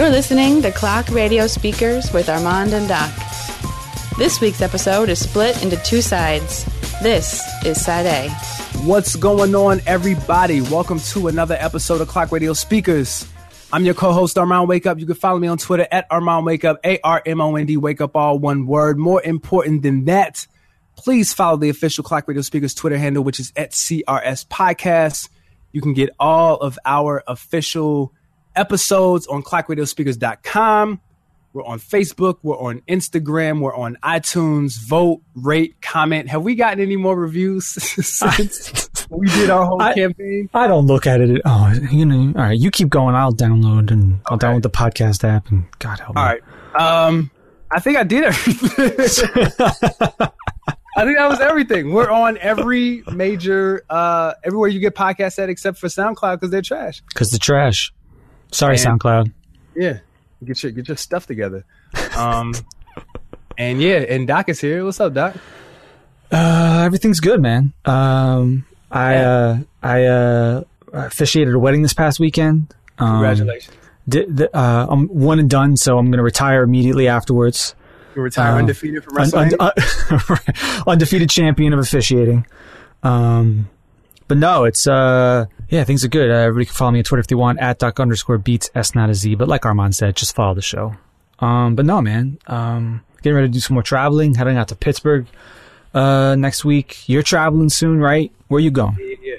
You're listening to Clock Radio Speakers with Armond and Doc. This week's episode is split into two sides. This is Side A. What's going on, everybody? Welcome to another episode of Clock Radio Speakers. I'm your co-host Armond Wake Up. You can follow me on Twitter at Armond Wake Up, A R M O N D Wake Up, all one word. More important than that, please follow the official Clock Radio Speakers Twitter handle, which is at CRS Podcast. You can get all of our official episodes on clockradiospeakers.com. We're on Facebook. We're on Instagram. We're on iTunes. Vote, rate, comment. Have we gotten any more reviews since we did our whole I- campaign? I don't look at it. Oh, you know. All right, you keep going. I'll download and I'll download the podcast app and God help me. All right. Um, I think I did everything. I think that was everything. We're on every major, uh, everywhere you get podcasts at, except for SoundCloud because they're trash. Because the trash. Sorry, And- SoundCloud. Yeah, get your get your stuff together. Um, and yeah, and Doc is here. What's up, Doc? Uh, everything's good, man. Um, I uh, I uh, officiated a wedding this past weekend. Um, Congratulations. Did, the, uh, I'm one and done, so I'm going to retire immediately afterwards. You retire uh, undefeated from wrestling. un- uh, undefeated champion of officiating. Um, but no, it's uh, yeah, things are good. Uh, everybody can follow me on Twitter if they want at doc underscore beats s not a z. But like Armond said, just follow the show. Um, but no, man, um, getting ready to do some more traveling. Heading out to Pittsburgh uh next week. You're traveling soon, right? Where you going? yeah.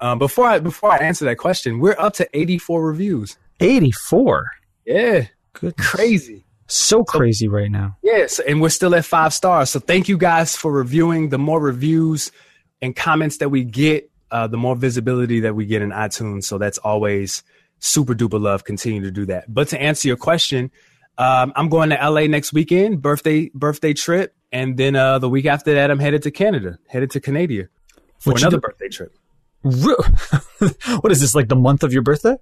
Um, before I before I answer that question, we're up to 84 reviews. Eighty four. Yeah, Good, crazy. so crazy right now. Yes, and we're still at five stars. So thank you guys for reviewing. The more reviews and comments that we get, uh, the more visibility that we get in iTunes. So that's always super duper love. Continue to do that. But to answer your question, um, I'm going to LA next weekend, birthday birthday trip, and then uh, the week after that, I'm headed to Canada, headed to Canada for What another birthday trip. What is this like the month of your birthday?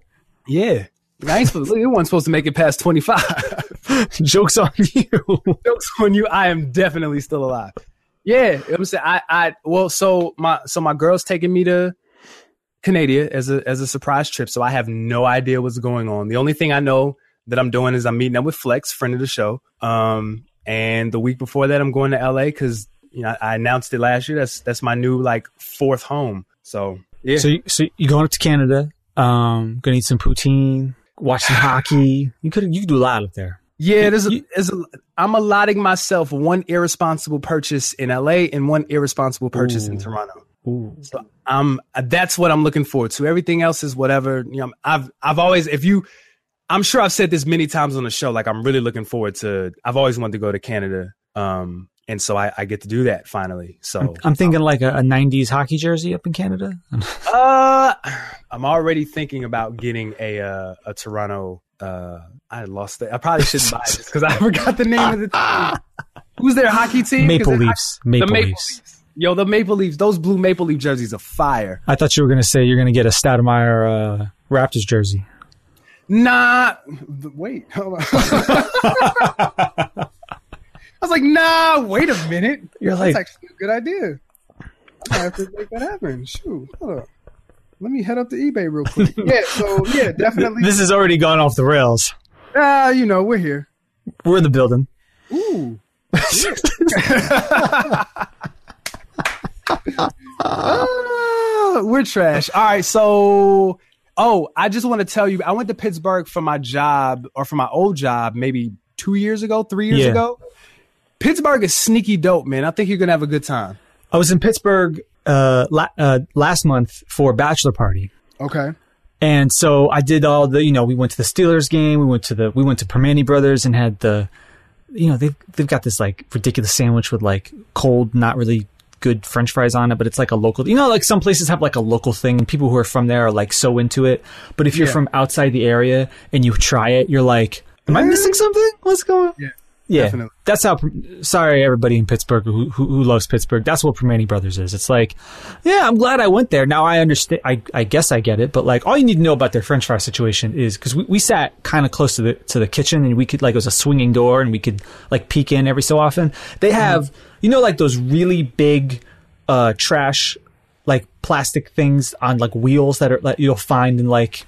Yeah. I ain't supposed, you weren't supposed to make it past 25. Jokes on you. jokes on you. I am definitely still alive. Yeah, I'm saying I, I well, so my so my girl's taking me to Canada as a as a surprise trip. So I have no idea what's going on. The only thing I know that I'm doing is I'm meeting up with Flex, friend of the show. Um, and the week before that, I'm going to LA because you know I announced it last year. That's that's my new like fourth home. So yeah, So, you, so you're going up to Canada? Um, gonna eat some poutine, watch some hockey. You could you could do a lot up there. Yeah, there's a, there's a, I'm allotting myself one irresponsible purchase in LA and one irresponsible purchase in Toronto. Ooh. So um, that's what I'm looking forward to. Everything else is whatever. You know, I've I've always if you, I'm sure I've said this many times on the show. Like I'm really looking forward to. I've always wanted to go to Canada. Um, and so I, I get to do that finally. So I'm thinking like a, a '90s hockey jersey up in Canada. uh, I'm already thinking about getting a uh, a Toronto. Uh, I lost it. I probably shouldn't buy this because I forgot the name of the team. Who's their hockey team? Maple Leafs. hockey- Maple the Maple Leafs. Leafs. Yo, the Maple Leafs. Those blue Maple Leaf jerseys are fire. I thought you were gonna say you're gonna get a Stoudamire uh, Raptors jersey. Nah, wait. Hold on. I was like, nah, wait a minute. You're That's like, actually a good idea. I might have to make that happen. Shoot, hold up. Let me head up to eBay real quick. Yeah, so yeah, definitely. this has already gone off the rails. Ah, you know, we're here. We're in the building. Ooh. Ah, we're trash. All right, so oh, I just want to tell you, I went to Pittsburgh for my job or for my old job maybe two years ago, three years Yeah. ago. Pittsburgh is sneaky dope, man. I think you're gonna have a good time. I was in Pittsburgh uh, la- uh, last month for a bachelor party. Okay. And so I did all the, you know, we went to the Steelers game, we went to the, we went to Primanti Brothers and had the, you know, they've, they've got this like ridiculous sandwich with like cold, not really good french fries on it, but it's like a local, you know, like some places have like a local thing and people who are from there are like so into it. But if you're Yeah. from outside the area and you try it, you're like, am I missing something? What's going on? Yeah. Yeah, Definitely. that's how. Sorry, everybody in Pittsburgh who, who who loves Pittsburgh. That's what Primanti Brothers is. It's like, yeah, I'm glad I went there. Now I understand. I I guess I get it. But like, all you need to know about their French fry situation is because we, we sat kind of close to the to the kitchen and we could like it was a swinging door and we could like peek in every so often. They have you know like those really big uh trash like plastic things on like wheels that are like you'll find in like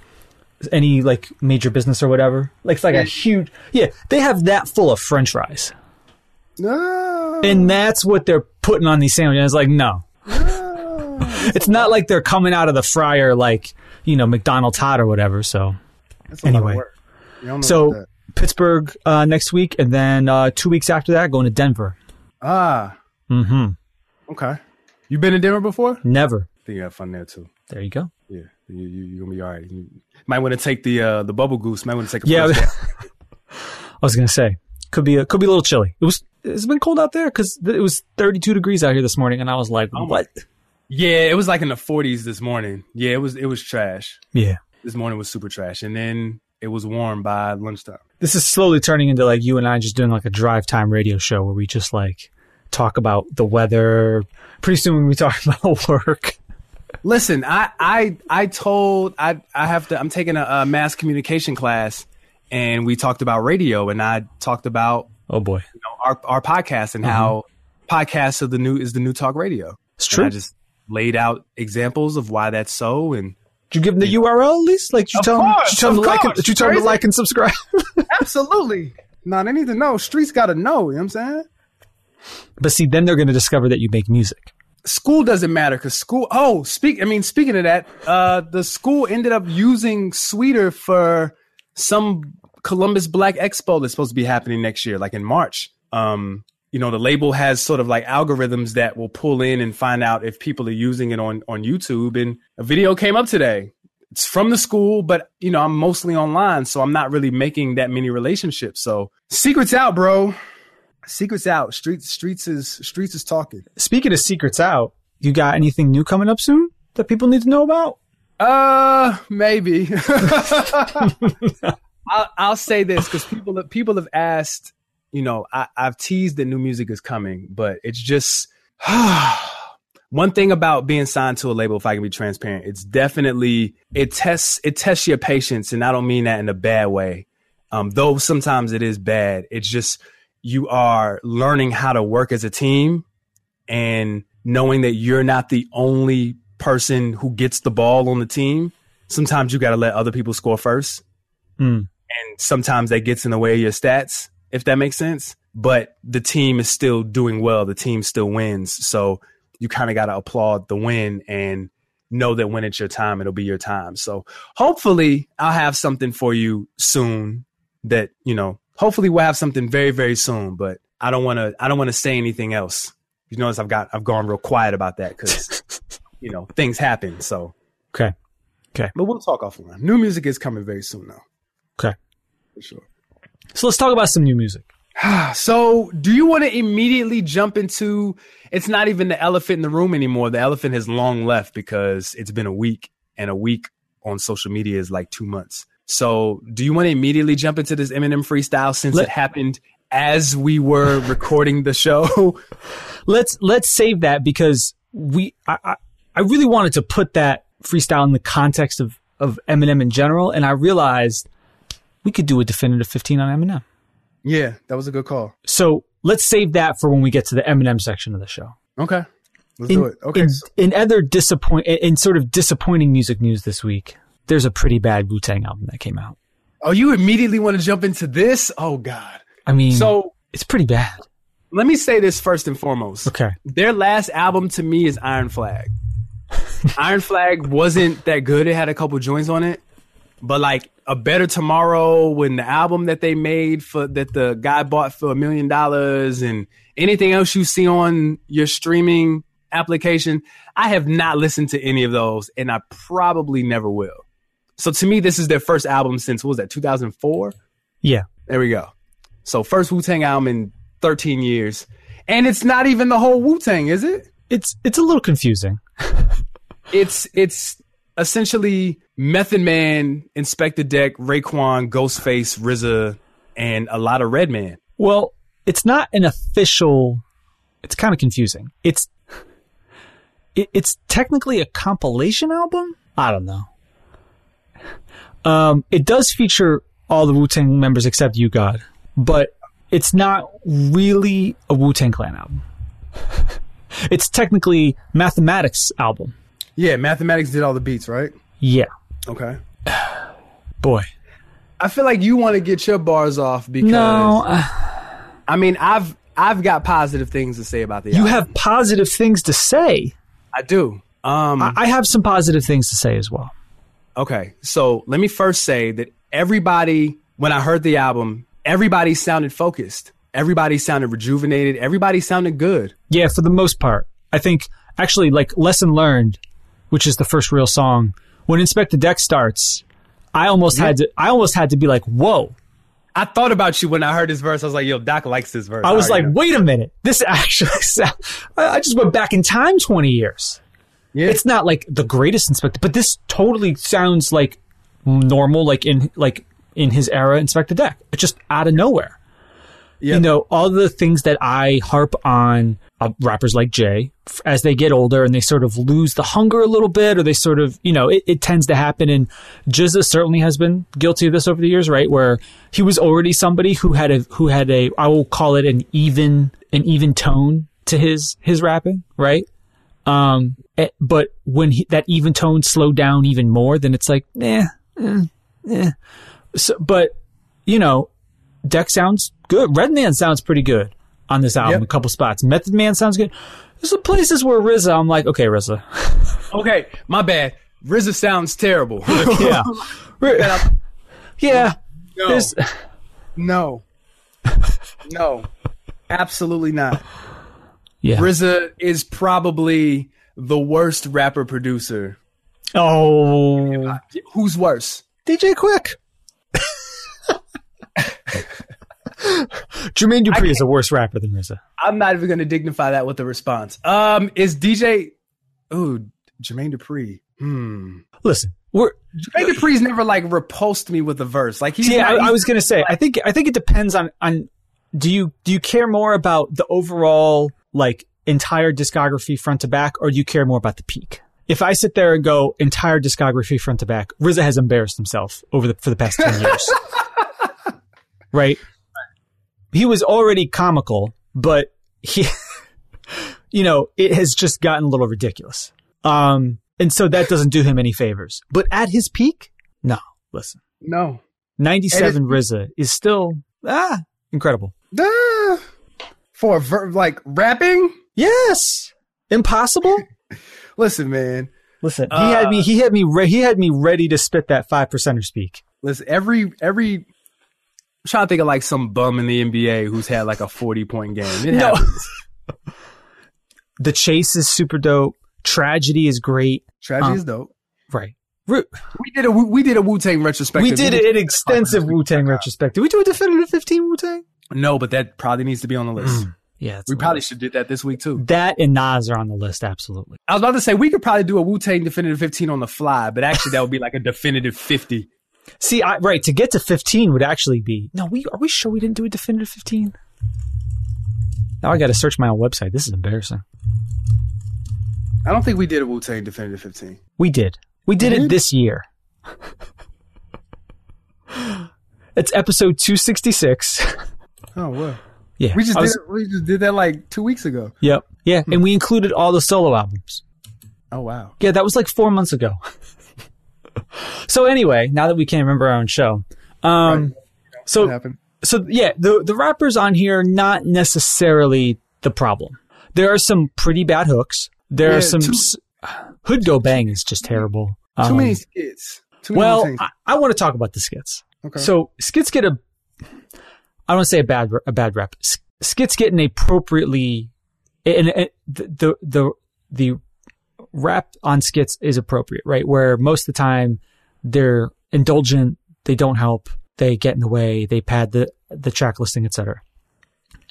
any like major business or whatever. Like it's like a huge yeah. They have that full of French fries, No. and that's what they're putting on these sandwiches. And it's like no, it's not like they're coming out of the fryer like you know McDonald's hot or whatever. So That's a lot of anyway. work. You don't know so. Pittsburgh uh, next week, and then uh, two weeks after that, going to Denver. ah, Mm-hmm. okay. You've been to Denver before? Never. I think you have fun there too. There you go. Yeah, you you you gonna be all right. You might want to take the uh the bubble goose. Might want to take a Yeah. I was gonna say could be a, could be a little chilly. It was. It's been cold out there because it was 32 degrees out here this morning, and I was like, Oh "What?" Yeah, it was like in the 40s this morning. Yeah, it was it was trash. Yeah. This morning was super trash, and then it was warm by lunchtime. This is slowly turning into like you and I just doing like a drive time radio show where we just like talk about the weather. Pretty soon we talk about work. Listen, I I I told I I have to. I'm taking a, a mass communication class, and we talked about radio, and I talked about Oh boy, you know, our our podcast and how mm-hmm. podcasts are the new is the new talk radio. it's And true. I just laid out examples of why that's so, and Did you give them the URL at least? Like, you Of tell them, you tell them to like, you tell them to like and subscribe? absolutely. No, they need to know. Streets got to know. You know what I'm saying? but see, then they're going to discover that you make music. School doesn't matter because school oh speak i mean speaking of that uh the school ended up using sweeter for some columbus black expo that's supposed to be happening next year like in march. Um you know the label has sort of like algorithms that will pull in and find out if people are using it on on youtube and a video came up today. It's from the school but you know i'm mostly online so i'm not really making that many relationships. So secrets out bro secrets out streets streets is streets is talking Speaking of secrets out, you got anything new coming up soon that people need to know about? Uh, maybe. I'll, I'll say this because people people have asked. You know, I, I've teased that new music is coming, but it's just one thing about being signed to a label. If I can be transparent, it's definitely it tests it tests your patience, and I don't mean that in a bad way. Um, though sometimes it is bad. It's just you are learning how to work as a team and knowing that you're not the only person who gets the ball on the team. Sometimes you got to let other people score first. Mm. And sometimes that gets in the way of your stats, if that makes sense. But the team is still doing well. The team still wins. So you kind of got to applaud the win and know that when it's your time, it'll be your time. So hopefully I'll have something for you soon that, you know, hopefully we'll have something very, very soon, but I don't want to, I don't want to say anything else. You notice I've got, I've gone real quiet about that because, you know, things happen. So, Okay. Okay. But we'll talk offline. New music is coming very soon though. Okay. For sure. So let's talk about some new music. So, do you want to immediately jump into? It's not even the elephant in the room anymore. The elephant has long left because it's been a week, and a week on social media is like two months. So, do you want to immediately jump into this Eminem freestyle since Let- it happened as we were recording the show? Let's let's save that because we I, I I really wanted to put that freestyle in the context of of Eminem in general, and I realized we could do a definitive 15 on Eminem. yeah, that was a good call. So let's save that for when we get to the Eminem section of the show. Okay, let's in, do it. Okay, in, in other disappoint in, in sort of disappointing music news this week, there's a pretty bad Wu Tang album that came out. oh, you immediately want to jump into this? Oh God. I mean, So it's pretty bad. let me say this first and foremost. Okay. their last album to me is Iron Flag. Iron Flag wasn't that good. It had a couple joints on it, but like a Better Tomorrow, when the album that they made for that the guy bought for a million dollars, and anything else you see on your streaming application, I have not listened to any of those, and I probably never will. So to me, this is their first album since what was that 2004? Yeah. There we go. So first Wu Tang album in 13 years, and it's not even the whole Wu Tang, is it? It's it's a little confusing. It's it's essentially Method Man, Inspectah Deck, Raekwon, Ghostface, RZA, and a lot of Redman. Well, it's not an official. It's kind of confusing. It's it, it's technically a compilation album. I don't know. Um, it does feature all the Wu Tang members except U-God, but it's not really a Wu Tang Clan album. it's technically Mathematics album. Yeah, Mathematics did all the beats, right? Yeah. Okay. Boy. I feel like you want to get your bars off because No, uh, I mean I've I've got positive things to say about the you album. have positive things to say. I do. Um I, I have some positive things to say as well. Okay, so let me first say that everybody, when I heard the album, everybody sounded focused. Everybody sounded rejuvenated. Everybody sounded good. Yeah, for the most part. I think actually like Lesson Learned, which is the first real song, when Inspectah Deck starts, I almost had to I almost had to be like, whoa. I thought about you when I heard this verse. I was like, yo, Doc likes this verse. I was like, know. wait a minute. This actually sound, I I just went back in time 20 years. Yeah. It's not like the greatest Inspectah, but this totally sounds like normal, like in like in his era Inspectah Deck. It's just out of nowhere. Yeah. You know, all the things that I harp on uh, rappers like Jay as they get older and they sort of lose the hunger a little bit, or they sort of, you know, it, it tends to happen. And GZA certainly has been guilty of this over the years, right? Where he was already somebody who had a who had a I will call it an even an even tone to his his rapping, right? Um, eh, but when he, that even tone slowed down even more, then it's like, eh, eh, eh. So, but you know, Deck sounds good. Redman sounds pretty good on this album. Yep. A couple spots. Method Man sounds good. There's some places where RZA, I'm like, okay, RZA. okay, my bad. RZA sounds terrible. yeah, yeah. No. There's, no, no, absolutely not. Yeah. RZA is probably the worst rapper producer. Oh, Who's worse? DJ Quik. Jermaine Dupri is a worse rapper than RZA. I'm not even going to dignify that with a response. Um, is DJ? Ooh, Jermaine Dupri. Hmm. Listen, we're Jermaine Dupri's never like repulsed me with a verse. Like he's yeah. not- I, I was gonna say. I think I think it depends on on. Do you do you care more about the overall like entire discography front to back, or do you care more about the peak? If I sit there and go entire discography front to back, RZA has embarrassed himself over the for the past ten years, right? He was already comical, but he, you know, it has just gotten a little ridiculous. Um, and so that doesn't do him any favors. But at his peak, no. Listen, no. 97 RZA is still ah incredible. Duh. For ver- like rapping. Yes, impossible. Listen, man. Listen, he had me. He had me. Re- he had me ready to spit that five percenter speak. Listen. Every every. I'm trying to think of like some bum in the NBA who's had like a 40 point game. It No. happens. The chase is super dope. Tragedy is great. Tragedy Um, is dope. Right. We did a we did a Wu Tang retrospective. We did an extensive Wu Tang retrospective. Did we do a definitive 15 Wu Tang? No, but that probably needs to be on the list. Mm. Yeah, We probably should do that this week too. that and Nas are on the list. Absolutely. I was about to say we could probably do a Wu Tang definitive 15 on the fly, but actually that would be like a definitive 50. See, I, right to get to 15 would actually be no. We are we sure we didn't do a definitive 15? Now I got to search my own website. This is embarrassing. I don't think we did a Wu Tang definitive 15. We did. We did it this year. it's episode 266. Oh, well. Yeah. We just I did we just did that like two weeks ago. Yep. Yeah. And we included all the solo albums. Oh wow. Yeah, that was like four months ago. so anyway, now that we can't remember our own show. Um, so, so yeah, the, the rappers on here, not necessarily the problem. There are some pretty bad hooks. There Yeah, are some, too- s- Hood Go Bang is just terrible. Too Um, many skits. Too many Well, I, I want to talk about the skits. okay. So skits get a, I don't want to say a bad a bad rep. Skits get an appropriately, and, and the, the the rap on skits is appropriate, right? Where most of the time they're indulgent, they don't help, they get in the way, they pad the the track listing, etc.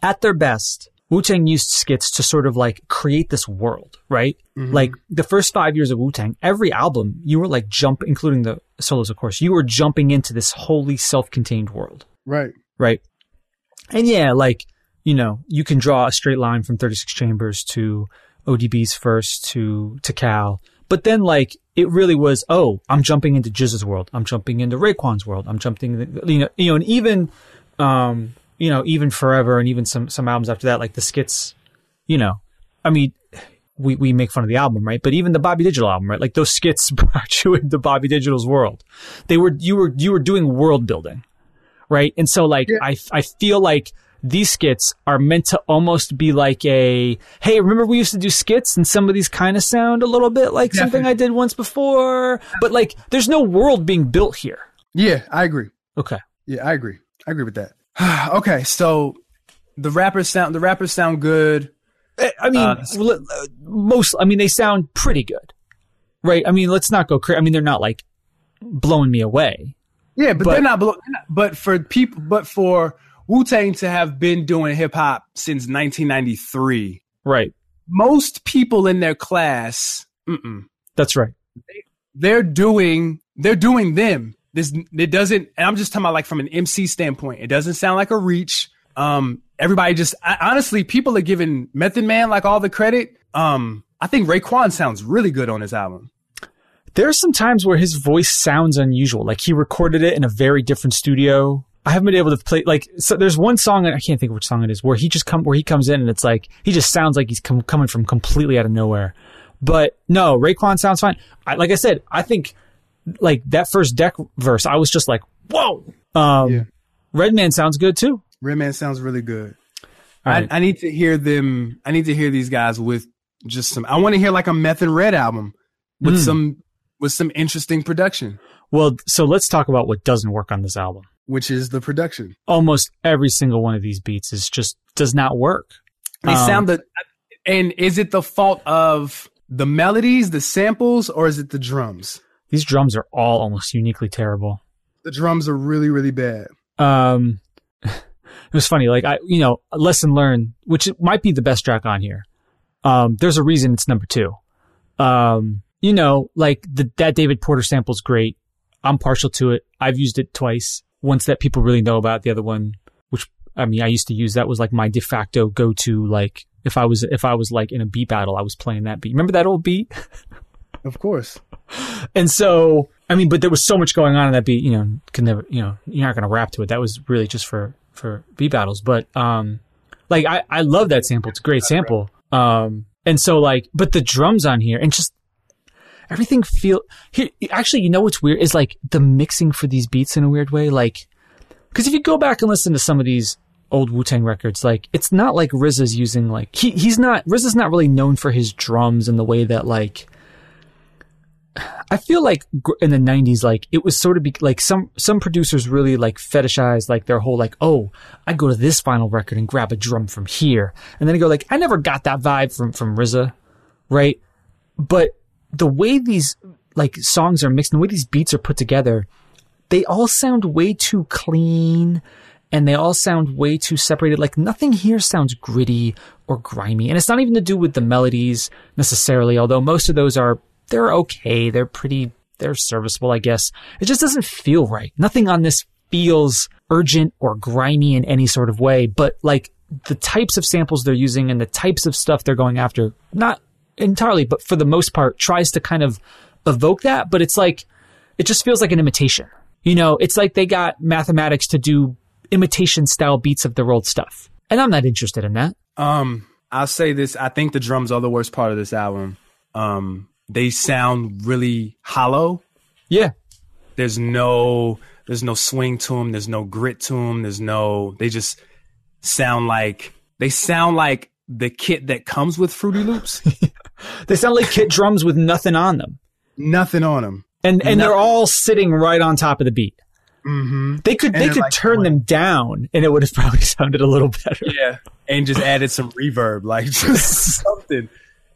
At their best, Wu Tang used skits to sort of like create this world, right? Mm-hmm. Like the first five years of Wu Tang, every album you were like jump, including the solos, of course, you were jumping into this wholly self-contained world, right. right? And yeah, like you know, you can draw a straight line from 36 Chambers to ODB's first to to Cal, but then like it really was, oh, I'm jumping into GZA's world, I'm jumping into Raekwon's world, I'm jumping, into, you know, you know, and even, um, you know, even Forever and even some some albums after that, like the skits, you know, I mean, we, we make fun of the album, right? But even the Bobby Digital album, right? Like those skits brought you into Bobby Digital's world. They were, you were, you were doing world building, right? And so like, I, I feel like these skits are meant to almost be like a, hey, remember we used to do skits and some of these kind of sound a little bit like something I did once before, but like there's no world being built here. Yeah, I agree. Okay. Yeah, I agree. I agree with that. okay, so the rappers sound the rappers sound good. I I mean, Uh, uh, most. I mean, they sound pretty good, right? I mean, let's not go crazy. I mean, they're not like blowing me away. Yeah, but, But- they're not. they're not- But for people, but for Wu Tang to have been doing hip hop since 1993, Right. most people in their class, mm-mm, That's right. they're doing they're doing them. This it doesn't. And I'm just talking about like from an MC standpoint. It doesn't sound like a reach. Um, everybody just I, honestly, people are giving Method Man like all the credit. Um, I think Raekwon sounds really good on his album. There are some times where his voice sounds unusual. Like he recorded it in a very different studio. I haven't been able to play like so. There's one song I can't think of which song it is where he just come where he comes in and it's like he just sounds like he's com- coming from completely out of nowhere. But no, Raekwon sounds fine. I, like I said, I think like that first deck verse, I was just like, whoa. Um, Yeah. Redman sounds good too. Redman sounds really good. All I. I need to hear them. I need to hear these guys with just some. I want to hear like a Meth and Red album with Mm. some with some interesting production, Well, so let's talk about what doesn't work on this album. which is the production. Almost every single one of these beats is just does not work. They Um, sound the. And is it the fault of the melodies, the samples, or is it the drums? These drums are all almost uniquely terrible. The drums are really, really bad. Um, it was funny. Like I, you know, lesson learned, which might be the best track on here. Um, there's a reason it's number two. Um, you know, like the, that David Porter sample is great. I'm partial to it. I've used it twice. Once that people really know about the other one, which I mean, I used to use that was like my de facto go to. Like if I was, if I was like in a beat battle, I was playing that beat. Remember that old beat? Of course. And so, I mean, but there was so much going on in that beat, you know, can never, you know, you're not going to rap to it. That was really just for, for beat battles. But, um, like, I, I love that sample. It's a great sample. Um, and so like, but the drums on here and just everything feel here. Actually, you know what's weird is like the mixing for these beats in a weird way. Like, cause if you go back and listen to some of these old Wu Tang records, like, it's not like RZA's using like, he, he's not, RZA's not really known for his drums in the way that like, I feel like in the '90s, like it was sort of be, like some some producers really like fetishized like their whole like, oh, I go to this vinyl record and grab a drum from here, and then I go like, I never got that vibe from from RZA, right? But the way these like songs are mixed and the way these beats are put together, they all sound way too clean and they all sound way too separated. Like nothing here sounds gritty or grimy. And it's not even to do with the melodies necessarily, although most of those are, they're okay. They're pretty, they're serviceable, I guess. It just doesn't feel right. Nothing on this feels urgent or grimy in any sort of way, but like the types of samples they're using and the types of stuff they're going after, not entirely, but for the most part, tries to kind of evoke that. But it's like, it just feels like an imitation. You know, it's like they got mathematics to do imitation style beats of their old stuff. And I'm not interested in that. Um, I'll say this. I think the drums are the worst part of this album. Um, they sound really hollow. Yeah. There's no, there's no swing to them. There's no grit to them. There's no, they just sound like, they sound like the kit that comes with Fruity Loops. They sound like kit drums with nothing on them. Nothing on them. And and they're all sitting right on top of the beat. Mm-hmm. They could And they could like turn going- them down and it would have probably sounded a little better. Yeah. And just added some reverb, like just something.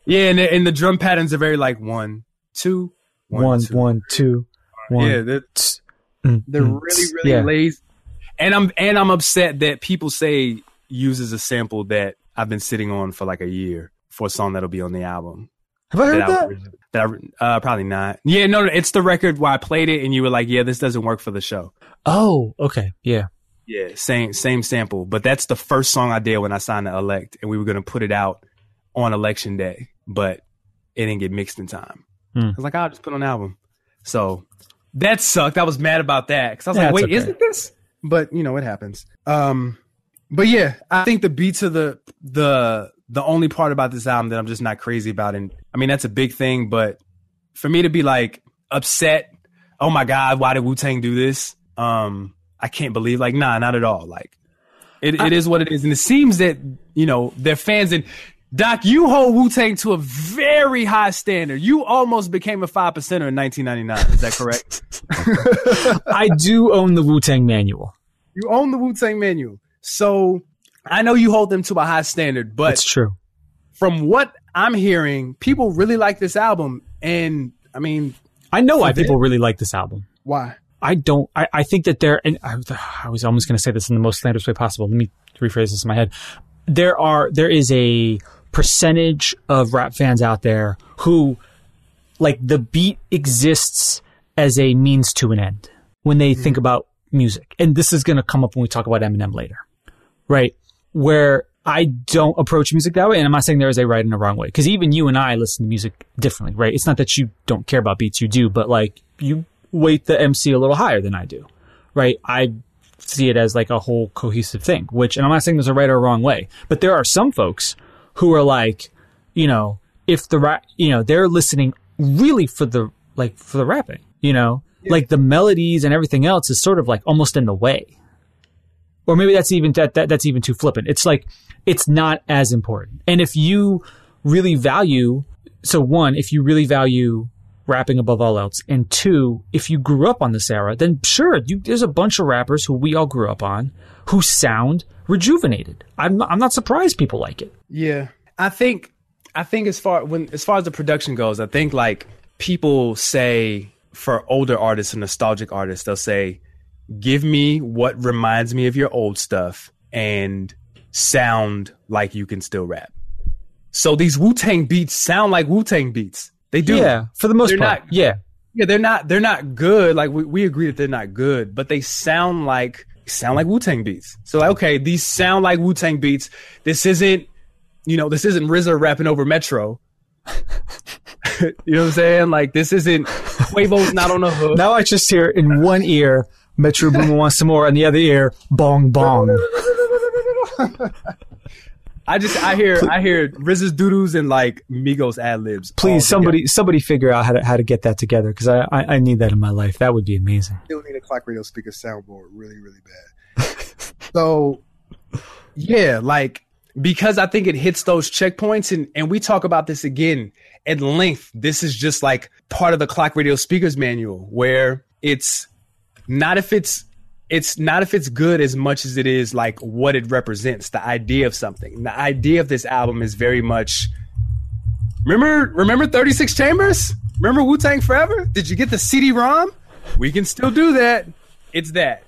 Yeah. And the, and the drum patterns are very like one, two, One, two. one, two, one. Yeah. They're, Mm, they're mm, really, really yeah. lazy. And I'm, and I'm upset that people say uses a sample that I've been sitting on for like a year for a song that'll be on the album. Have I heard I that? would- that I, uh, probably not. Yeah, no, no, it's the record where I played it and you were like, yeah, this doesn't work for the show. Oh, okay. Yeah. Yeah, same same sample, but that's the first song I did when I signed to Elect, and we were gonna put it out on election day, but it didn't get mixed in time. Hmm. I was like, I'll just put it on the album. So that sucked. I was mad about that because I was Yeah, like, wait, okay. isn't this? But you know, it happens. Um, but yeah, I think the beats of the the the only part about this album that I'm just not crazy about. And I mean, that's a big thing, but for me to be like upset, oh my God, why did Wu Tang do this? Um, I can't believe, like, nah, not at all. Like, it, it is what it is. And it seems that, you know, their fans and Doc, you hold Wu Tang to a very high standard. You almost became a five percenter in 1999. Is that correct? I do own the Wu Tang manual. You own the Wu Tang manual. So I know you hold them to a high standard, but It's true. from what I'm hearing, people really like this album. And I mean, I know why people really like this album. why? I don't. I, I think that there, and I, I was almost going to say this in the most slanderous way possible. Let me rephrase this in my head. There are there is a percentage of rap fans out there who like the beat exists as a means to an end when they hmm. think about music, and this is going to come up when we talk about Eminem later, right? Where I don't approach music that way, and I'm not saying there is a right and a wrong way, because even you and I listen to music differently, right? It's not that you don't care about beats, you do, but like you weight the MC a little higher than I do, right? I see it as like a whole cohesive thing, which, and I'm not saying there's a right or a wrong way, but there are some folks who are like, you know, if the rap, you know, they're listening really for the, like, for the rapping, you know, like the melodies and everything else is sort of like almost in the way. Or maybe that's even, that, that, that's even too flippant. It's like, it's not as important. And if you really value, so one, if you really value rapping above all else, and two, if you grew up on this era, then sure, you, there's a bunch of rappers who we all grew up on who sound rejuvenated. I'm not, I'm not surprised people like it. Yeah, I think I think as far when as far as the production goes, I think like people say for older artists and nostalgic artists, they'll say, "Give me what reminds me of your old stuff and sound like you can still rap." So these Wu Tang beats sound like Wu Tang beats. They do. Yeah, for the most They're part. not- yeah. Yeah, they're not they're not good. Like we, we agree that they're not good, but they sound like sound like Wu Tang beats. So like, okay, these sound like Wu Tang beats. This isn't you know, this isn't RZA rapping over Metro. you know what I'm saying? Like this isn't Quavo's not on the hook. Now I just hear in one ear, Metro Boomin wants some more, and the other ear, bong bong. I just I hear I hear RZA's doodles and like Migos ad libs. Please, somebody, somebody figure out how to how to get that together because I, I I need that in my life. That would be amazing. still need a clock radio speaker soundboard really, really bad. so Yeah, like because I think it hits those checkpoints and and we talk about this again at length. This is just like part of the clock radio speakers manual where it's not if it's it's not if it's good as much as it is like what it represents, the idea of something. The idea of this album is very much Remember remember 36 Chambers? Remember Wu-Tang Forever? Did you get the CD-ROM? We can still do that. It's that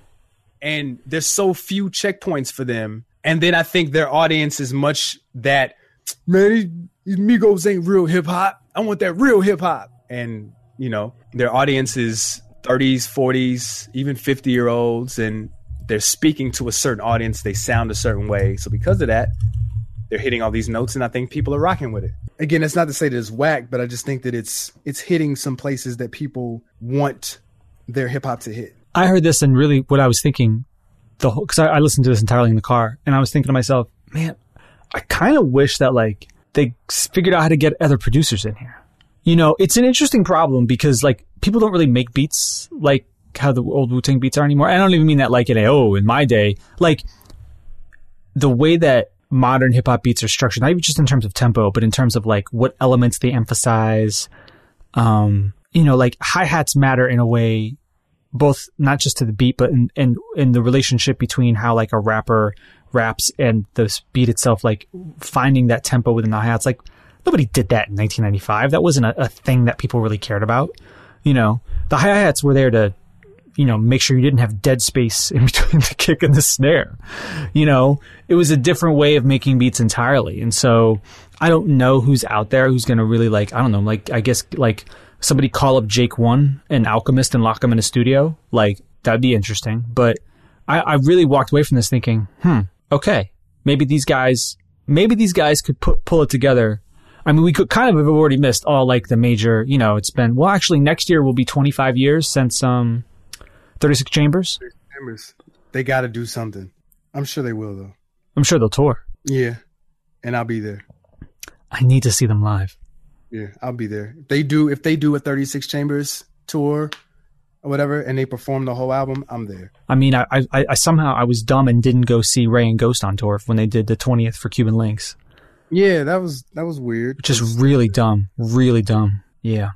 and there's so few checkpoints for them. And then I think their audience is much that man, these Migos ain't real hip hop. I want that real hip hop. And you know, their audience is 30s, 40s, even 50 year olds, and they're speaking to a certain audience. They sound a certain way. So because of that, they're hitting all these notes, and I think people are rocking with it. again, that's not to say that it's whack, but I just think that it's it's hitting some places that people want their hip hop to hit. I heard this and really what I was thinking the whole because I, I listened to this entirely in the car and I was thinking to myself, man, I kind of wish that like they figured out how to get other producers in here. You know, it's an interesting problem because like people don't really make beats like how the old Wu Tang beats are anymore. I don't even mean that like in a oh in my day like the way that modern hip hop beats are structured, not even just in terms of tempo, but in terms of like what elements they emphasize. Um, you know, like hi hats matter in a way both not just to the beat, but in, in, in the relationship between how like a rapper raps and the beat itself, like finding that tempo within the hi-hats. Like nobody did that in 1995. That wasn't a, a thing that people really cared about. You know, the hi-hats were there to, you know, make sure you didn't have dead space in between the kick and the snare. You know, it was a different way of making beats entirely. And so I don't know who's out there who's going to really like, I don't know, like, I guess like somebody call up Jake One, an alchemist, and lock him in a studio. Like, that'd be interesting. But I, I really walked away from this thinking, hmm, okay, maybe these guys, maybe these guys could put, pull it together. I mean, we could kind of have already missed all like the major, you know, it's been, well, actually next year will be 25 years since, um, 36 Chambers. Chambers, they got to do something. I'm sure they will though. I'm sure they'll tour. Yeah, and I'll be there. I need to see them live. Yeah, I'll be there. If they do if they do a 36 Chambers tour or whatever, and they perform the whole album, I'm there. I mean, I, I, I somehow I was dumb and didn't go see Ray and Ghost on tour when they did the 20th for Cuban Linx, Yeah, that was that was weird. Just really dumb, really dumb. Yeah.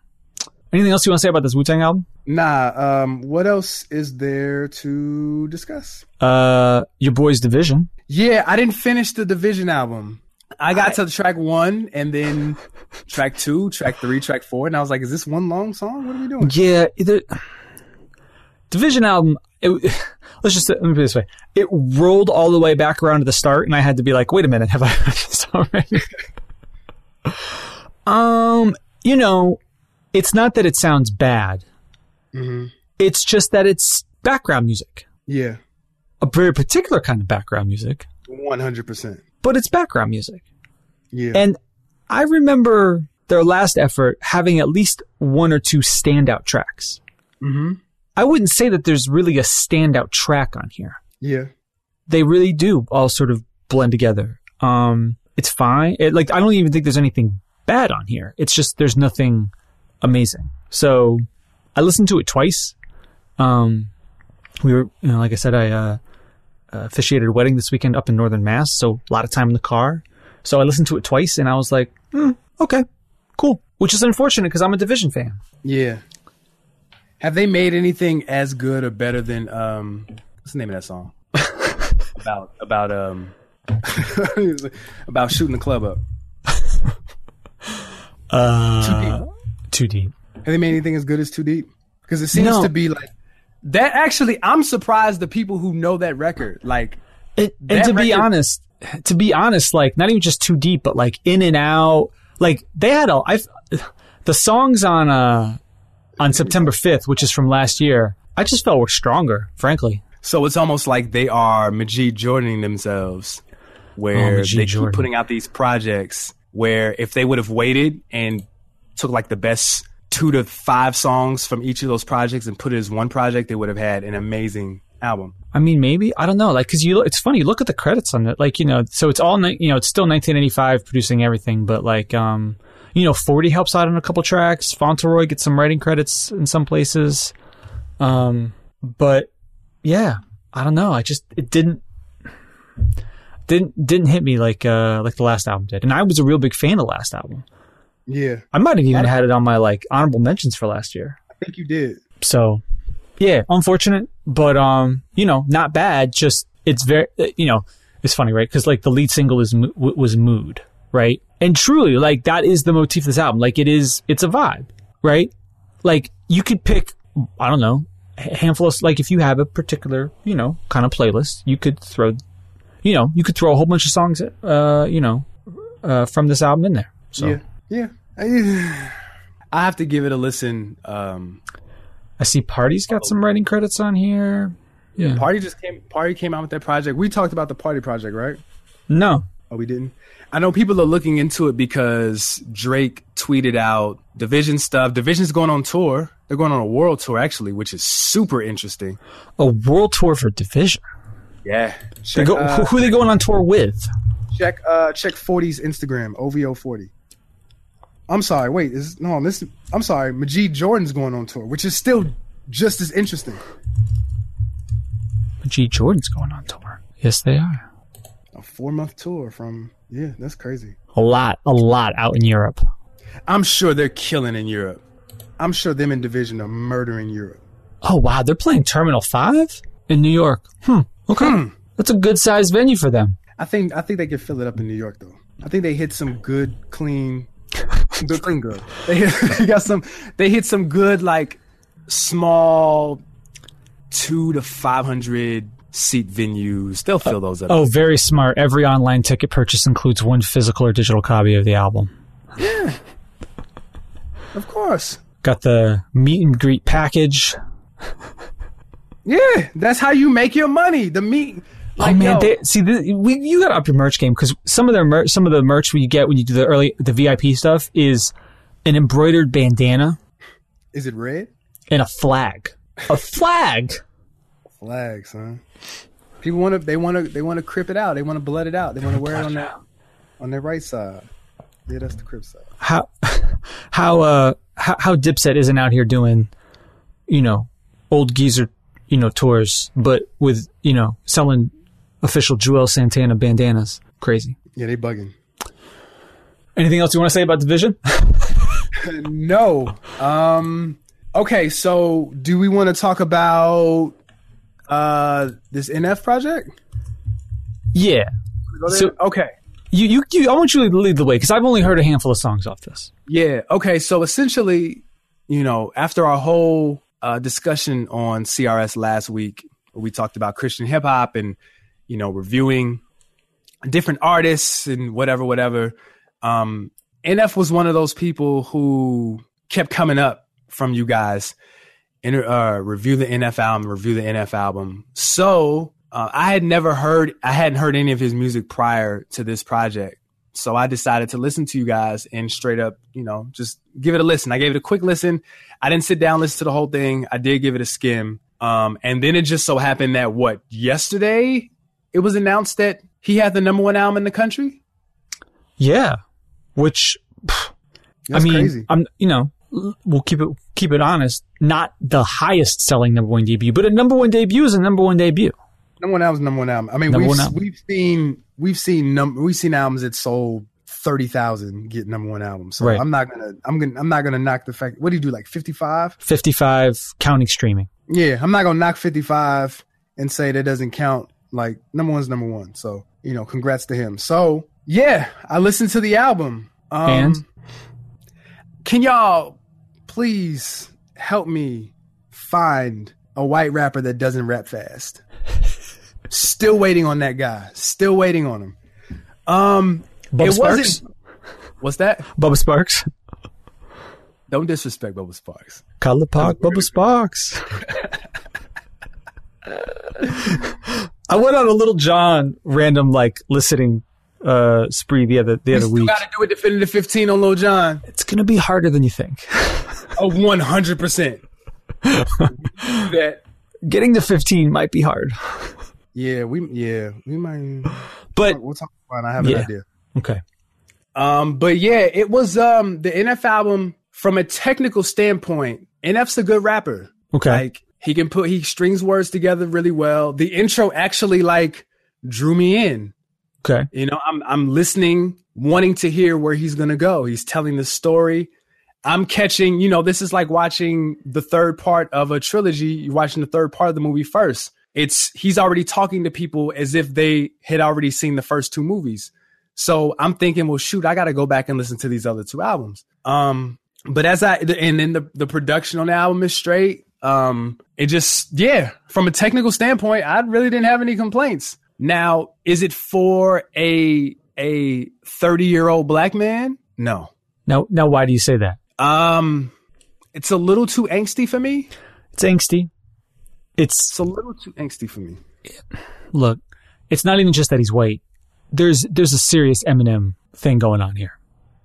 Anything else you want to say about this Wu Tang album? Nah, um, what else is there to discuss? Uh, your boy's dvsn. Yeah, I didn't finish the dvsn album. I got to track one and then track two, track three, track four, and I was like, "Is this one long song? What are we doing?" Yeah, the dvsn album. It, let's just let me put it this way: it rolled all the way back around to the start, and I had to be like, "Wait a minute, have I heard this already?" um, you know, it's not that it sounds bad. It's just that it's background music, Yeah, a very particular kind of background music, one hundred percent. but it's background music. Yeah, And I remember their last effort having at least one or two standout tracks. mm-hmm. I wouldn't say that there's really a standout track on here. yeah, They really do all sort of blend together. Um, it's fine. It, like I don't even think there's anything bad on here. It's just there's nothing amazing. So I listened to it twice. Um, we were, you know, like I said, I uh, officiated a wedding this weekend up in Northern Mass, so a lot of time in the car. So I listened to it twice, and I was like, hmm, okay, cool. Which is unfortunate because I'm a dvsn fan. yeah. Have they made anything as good or better than um? What's the name of that song? about about um about shooting the club up. Uh, too deep. Have they made anything as good as Too Deep? Because it seems No. to be like that. Actually, I'm surprised the people who know that record. Like, It, and That to be honest, to be honest, like not even just too deep, but like in and out. Like they had a, I've, the songs on uh on September fifth, which is from last year. I just felt were stronger, frankly. so it's almost like they are Majid Jordaning themselves, where Oh, they Jordan. keep putting out these projects. Where if they would have waited and took like the best two to five songs from each of those projects and put it as one project, they would have had an amazing album. I mean, maybe I don't know. Like, cause you, look- it's funny. You look at the credits on it, like you know. So it's all, you know, it's still 1985 producing everything, but like, um, you know, 40 helps out on a couple tracks. Fauntleroy gets some writing credits in some places. Um, but yeah, I don't know. I just it didn't didn't didn't hit me like uh like the last album did, and I was a real big fan of the last album. Yeah, I might have even had it on my like honorable mentions for last year. I think you did. So, yeah, unfortunate, but um, you know, not bad. Just it's very, you know, it's funny, right? Because like the lead single is was mood, right? And truly, like that is the motif of this album. Like it is, it's a vibe, right? Like you could pick, I don't know, a handful of like if you have a particular, you know, kind of playlist, you could throw, you know, you could throw a whole bunch of songs, uh, you know, uh, from this album in there. So Yeah, yeah. I, I have to give it a listen. Um, I see Party's got some writing credits on here. Yeah. Party just came. Party came out with that project. We talked about the Party project, right? No. Oh, we didn't. I know people are looking into it because Drake tweeted out dvsn stuff. dvsn's going on tour. They're going on a world tour actually, which is super interesting. A world tour for dvsn. Yeah. Check, go, uh, who, are they going on tour with? check uh check 40's Instagram, OVO40. I'm sorry, wait, is no this I'm sorry, Majid Jordan's going on tour, which is still just as interesting. G. Jordan's going on tour. Yes, they are. A four month tour from yeah, that's crazy. A lot, a lot out in Europe. I'm sure they're killing in Europe. I'm sure them in dvsn are murdering Europe. Oh wow, they're playing Terminal Five in New York. Hmm. Okay, that's a good sized venue for them. I think I think they could fill it up in New York though. I think they hit some good, clean, good, clean, good. They, hit, they got some. They hit some good, like small, two to five hundred seat venues. They'll fill those up. Oh, very smart. Every online ticket purchase includes one physical or digital copy of the album. Yeah. of course. Got the meet and greet package. Yeah, that's how you make your money. The meet. Oh, like, oh man, yo, they, see, the, we, you got to up your merch game because some of their mer- some of the merch we get when you do the early the VIP stuff is an embroidered bandana is it red? and a flag. A flag. Flag, son. People want to. They want to. They want to crip it out. They want to blood it out. They want to wear it on their on their right side. Yeah, that's the crib side. How how uh how, how Dipset isn't out here doing, you know, old geezer, you know, tours, but with you know selling official Juelz Santana bandanas. Crazy. Yeah, they bugging. Anything else you want to say about dvsn? no. Um. Okay, so do we want to talk about uh this NF project? yeah. So okay. you, you you I want you to lead the way because I've only heard a handful of songs off this. Yeah. Okay. So essentially, you know, after our whole uh, discussion on CRS last week, we talked about Christian hip hop and you know reviewing different artists and whatever, whatever. Um, NF was one of those people who kept coming up from you guys. Inter, uh, review the NF album, review the NF album. So uh, I had never heard, I hadn't heard any of his music prior to this project. So I decided to listen to you guys and straight up, you know, just give it a listen. I gave it a quick listen. I didn't sit down, listen to the whole thing. I did give it a skim. Um, and then it just so happened that what yesterday it was announced that he had the number one album in the country. Yeah, which pff, I mean, crazy. I'm you know we'll keep it keep it honest. Not the highest selling number one debut, but a number one debut is a number one debut. Number one album's number one album. I mean, Number we've, album. we've seen we've seen num- we've seen albums that sold thirty thousand get number one albums. So Right. I'm not gonna I'm gonna I'm not gonna knock the fact. What do you do like fifty five? Fifty five counting streaming. Yeah, I'm not gonna knock fifty five and say that doesn't count. Like number one's number one. So you know, congrats to him. So yeah, I listened to the album. Um, And? can y'all please help me find a white rapper that doesn't rap fast? Still waiting on that guy. Still waiting on him. Um, Bubba it Sparks. wasn't. What's that? Bubba Sparxxx. Don't disrespect Bubba Sparxxx. Color Park. Bubba Sparxxx. I went on a little John random like listening uh spree the other the We other still week. got to do a definitive 15 on Lil Jon. It's gonna be harder than you think. Oh, 100%. that. Getting to fifteen might be hard. Yeah, we yeah we might. But We'll talk about. It. I have Yeah. an idea. okay. Um, but yeah, it was um the NF album from a technical standpoint. NF's a good rapper. Okay. Like he can put he strings words together really well. The intro actually like drew me in. Okay. You know, I'm I'm listening, wanting to hear where he's gonna go. He's telling the story. I'm catching, you know, this is like watching the third part of a trilogy. You're watching the third part of the movie first. It's he's already talking to people as if they had already seen the first two movies. So I'm thinking, well, shoot, I got to go back and listen to these other two albums. Um, but as I and then the the production on the album is straight. Um, it just yeah, from a technical standpoint, I really didn't have any complaints. Now, is it for a a 30 year old black man? No. Now now why do you say that? Um, it's a little too angsty for me. It's angsty. It's It's a little too angsty for me. look, it's not even just that he's white. There's there's a serious Eminem thing going on here.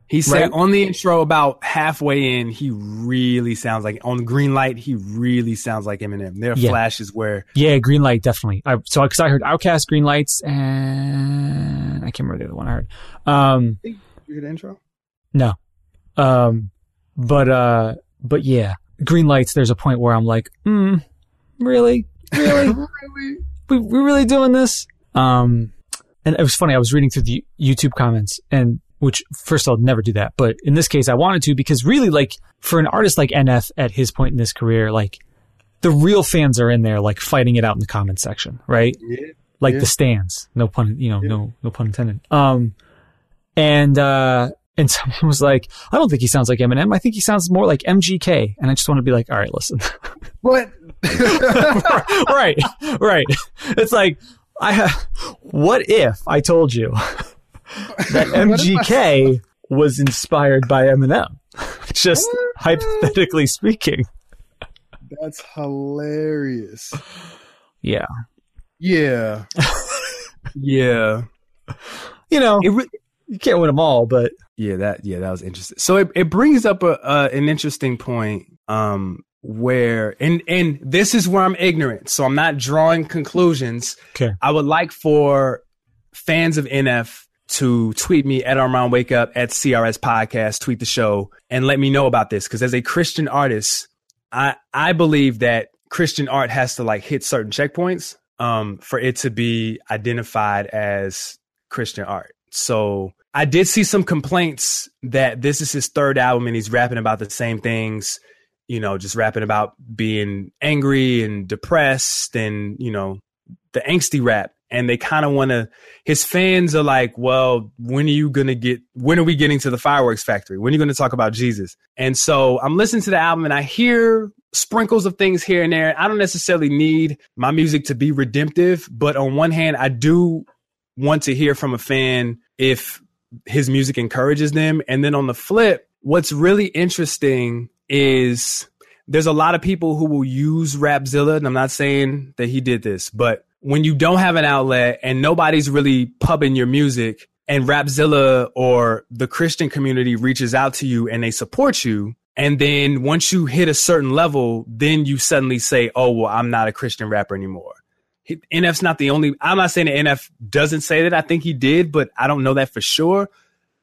He said Right. on the intro about halfway in, he really sounds like on green light. He really sounds like Eminem. There are Yeah. flashes where Yeah, green light definitely. I so because I heard Outcast, green lights, and I can't remember the other one I heard. Um, you hear the intro. no, um, but uh, but yeah, green lights. There's a point where I'm like, mm, really, really, really? we we really doing this? Um, and it was funny. I was reading through the YouTube comments, and which first I'll never do that, but in this case I wanted to because really, like for an artist like NF at his point in his career, like the real fans are in there, like fighting it out in the comment section, right? Yeah. like Yeah. the stands. No pun, you know, no no pun intended. Um, and uh, and someone was like, I don't think he sounds like Eminem. I think he sounds more like MGK. And I just want to be like, all right, listen, What? right, right. It's like I ha- what if I told you that MGK was inspired by Eminem? Just hypothetically speaking. That's hilarious. Yeah. Yeah. yeah. You know, re- you can't win them all, but Yeah, that yeah, that was interesting. So it, it brings up a, uh, an interesting point um where and and this is where I'm ignorant, so I'm not drawing conclusions. okay. I would like for fans of NF to tweet me at Armond Wake Up at CRS Podcast, tweet the show, and let me know about this. Because as a Christian artist, I I believe that Christian art has to like hit certain checkpoints um, for it to be identified as Christian art. So I did see some complaints that this is his third album and he's rapping about the same things, you know, just rapping about being angry and depressed and, you know, the angsty rap. And they kind of want to, his fans are like, well, when are you going to get, when are we getting to the fireworks factory? When are you going to talk about Jesus? And so I'm listening to the album and I hear sprinkles of things here and there. I don't necessarily need my music to be redemptive, but on one hand, I do want to hear from a fan if his music encourages them. And then on the flip, what's really interesting is there's a lot of people who will use Rapzilla, and I'm not saying that he did this, but when you don't have an outlet and nobody's really pubbing your music, and Rapzilla or the Christian community reaches out to you and they support you, and then once you hit a certain level, then you suddenly say, "Oh, well, I'm not a Christian rapper anymore." NF's not the only. I'm not saying that NF doesn't say that. I think he did, but I don't know that for sure.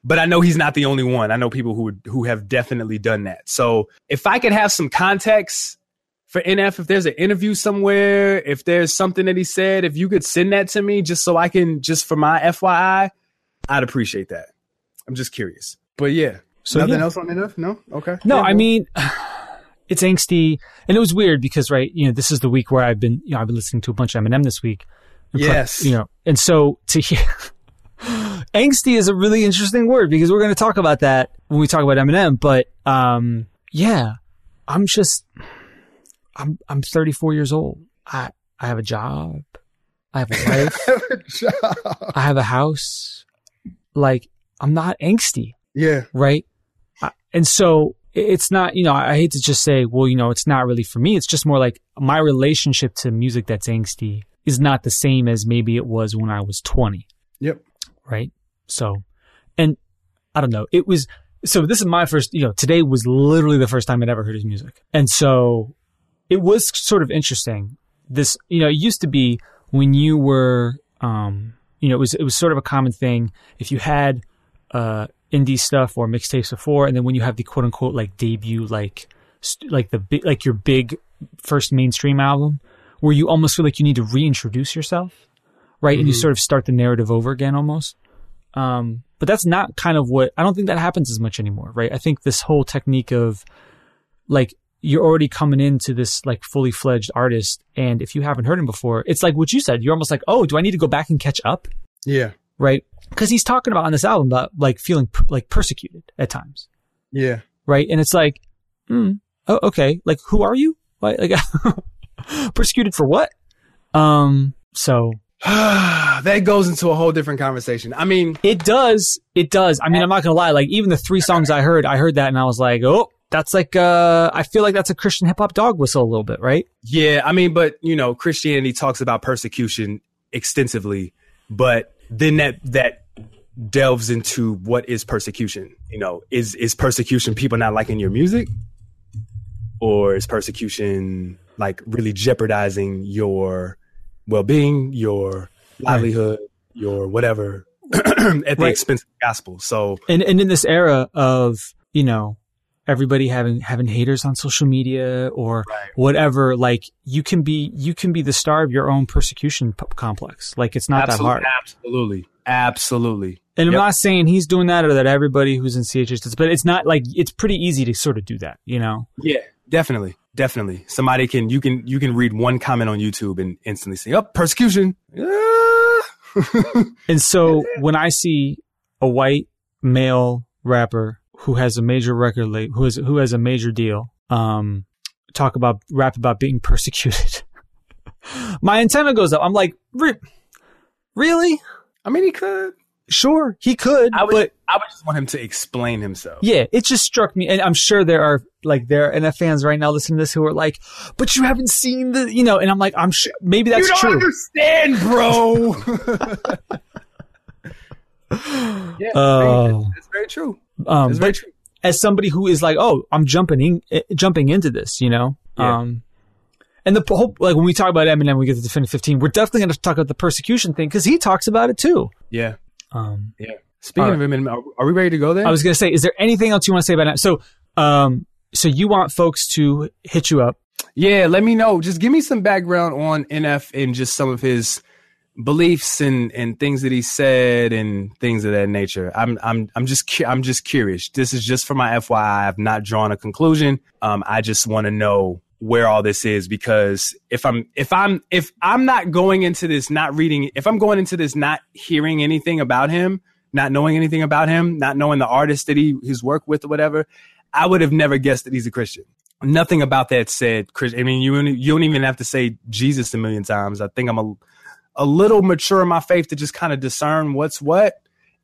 But I know he's not the only one. I know people who who have definitely done that. So if I could have some context for NF, if there's an interview somewhere, if there's something that he said, if you could send that to me just so I can just for my FYI, I'd appreciate that. I'm just curious. But yeah. So nothing yeah. else on NF? No. Okay. No, yeah, I mean it's angsty, and it was weird because right, you know, this is the week where I've been, you know, I've been listening to a bunch of Eminem this week. Yes, you know, and so to hear angsty is a really interesting word because we're going to talk about that when we talk about Eminem. But um, yeah, I'm just, I'm I'm 34 years old. I I have a job. I have a wife. I have a job. I have a house. Like I'm not angsty. Yeah. Right. And so it's not, you know, I hate to just say, well, you know, it's not really for me. It's just more like my relationship to music that's angsty is not the same as maybe it was when I was 20. Yep. Right. So, and I don't know. It was, so this is my first, you know, today was literally the first time I'd ever heard his music. And so it was sort of interesting. This, you know, it used to be when you were, um, you know, it was, it was sort of a common thing. If you had, uh, indie stuff or mixtapes before, and then when you have the quote unquote like debut, like st- like the big, like your big first mainstream album, where you almost feel like you need to reintroduce yourself, right? Mm-hmm. And you mm-hmm. sort of start the narrative over again almost. Um, but that's not kind of what I don't think that happens as much anymore, right? I think this whole technique of like you're already coming into this like fully fledged artist, and if you haven't heard him before, it's like what you said. You're almost like, oh, do I need to go back and catch up? Yeah. Right because he's talking about on this album about like feeling like persecuted at times. Yeah. Right. And it's like, hmm, oh, okay. Like, who are you? Like, like persecuted for what? Um, so that goes into a whole different conversation. I mean, it does. It does. I mean, I'm not gonna lie. Like, even the three songs I heard, I heard that and I was like, oh, that's like, uh, I feel like that's a Christian hip hop dog whistle a little bit, right? Yeah. I mean, but you know, Christianity talks about persecution extensively, but then that, that delves into what is persecution. You know, is is persecution people not liking your music, or is persecution like really jeopardizing your well being, your livelihood, right. your whatever at the right. expense of the gospel? So, and and in this era of you know everybody having having haters on social media or right. whatever like you can be you can be the star of your own persecution p- complex like it's not absolutely, that hard absolutely absolutely and yep. I'm not saying he's doing that or that everybody who's in CHH does, but it's not like it's pretty easy to sort of do that, you know? Yeah, definitely. Definitely. Somebody can you can you can read one comment on YouTube and instantly say, Oh, persecution. and so when I see a white male rapper who has a major record label who has who has a major deal, um, talk about rap about being persecuted. my antenna goes up. I'm like, Re- really? I mean, he could. Sure, he could, I would, but I would just want him to explain himself. Yeah, it just struck me, and I'm sure there are like there are NF fans right now listening to this who are like, "But you haven't seen the," you know, and I'm like, I'm sure maybe that's you don't true. Understand, bro? yeah, oh, that's very true. Um, very true. As somebody who is like, oh, I'm jumping in, eh, jumping into this, you know, yeah. um, and the whole like when we talk about Eminem, we get to Definitive 15. We're definitely going to talk about the persecution thing because he talks about it too. Yeah. Um, yeah. Speaking All of him, are, are we ready to go there? I was going to say, is there anything else you want to say about that? So, um, so you want folks to hit you up? Yeah, let me know. Just give me some background on NF and just some of his beliefs and and things that he said and things of that nature. I'm I'm I'm just cu- I'm just curious. This is just for my FYI. I have not drawn a conclusion. Um, I just want to know where all this is because if I'm if I'm if I'm not going into this not reading if I'm going into this not hearing anything about him, not knowing anything about him, not knowing the artist that he he's worked with or whatever, I would have never guessed that he's a Christian. Nothing about that said Christian. I mean, you you don't even have to say Jesus a million times. I think I'm a a little mature in my faith to just kind of discern what's what.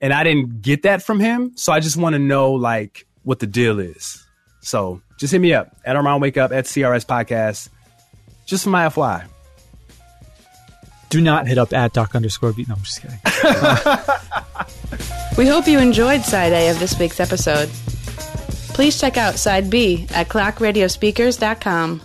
And I didn't get that from him. So I just want to know like what the deal is. So just hit me up at Armond Wake Up at CRS Podcast. Just for my FY. Do not hit up at doc underscore beat. No, I'm just kidding. We hope you enjoyed side A of this week's episode. Please check out side B at clockradiospeakers.com.